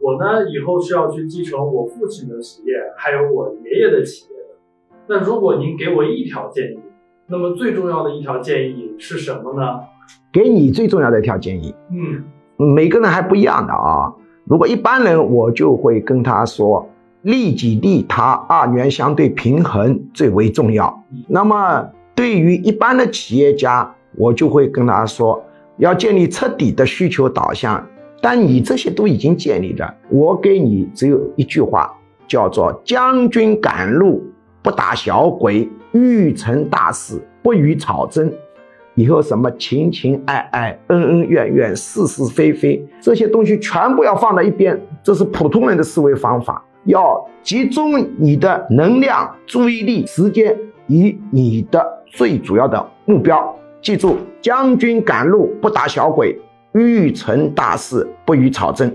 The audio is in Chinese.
我呢以后是要去继承我父亲的企业，还有我爷爷的企业的。那如果您给我一条建议，那么最重要的一条建议是什么呢？给你最重要的一条建议，嗯每个人还不一样的啊。如果一般人，我就会跟他说，利己利他，二元相对平衡最为重要。那么对于一般的企业家，我就会跟他说，要建立彻底的需求导向。但你这些都已经建立了，我给你只有一句话，叫做“将军赶路，不打小鬼；欲成大事，不与草争”。以后什么情情爱爱、恩恩怨怨、是是非非这些东西全部要放到一边，这是普通人的思维方法。要集中你的能量、注意力、时间以你的最主要的目标。记住，将军赶路不打小鬼，欲成大事不与草争。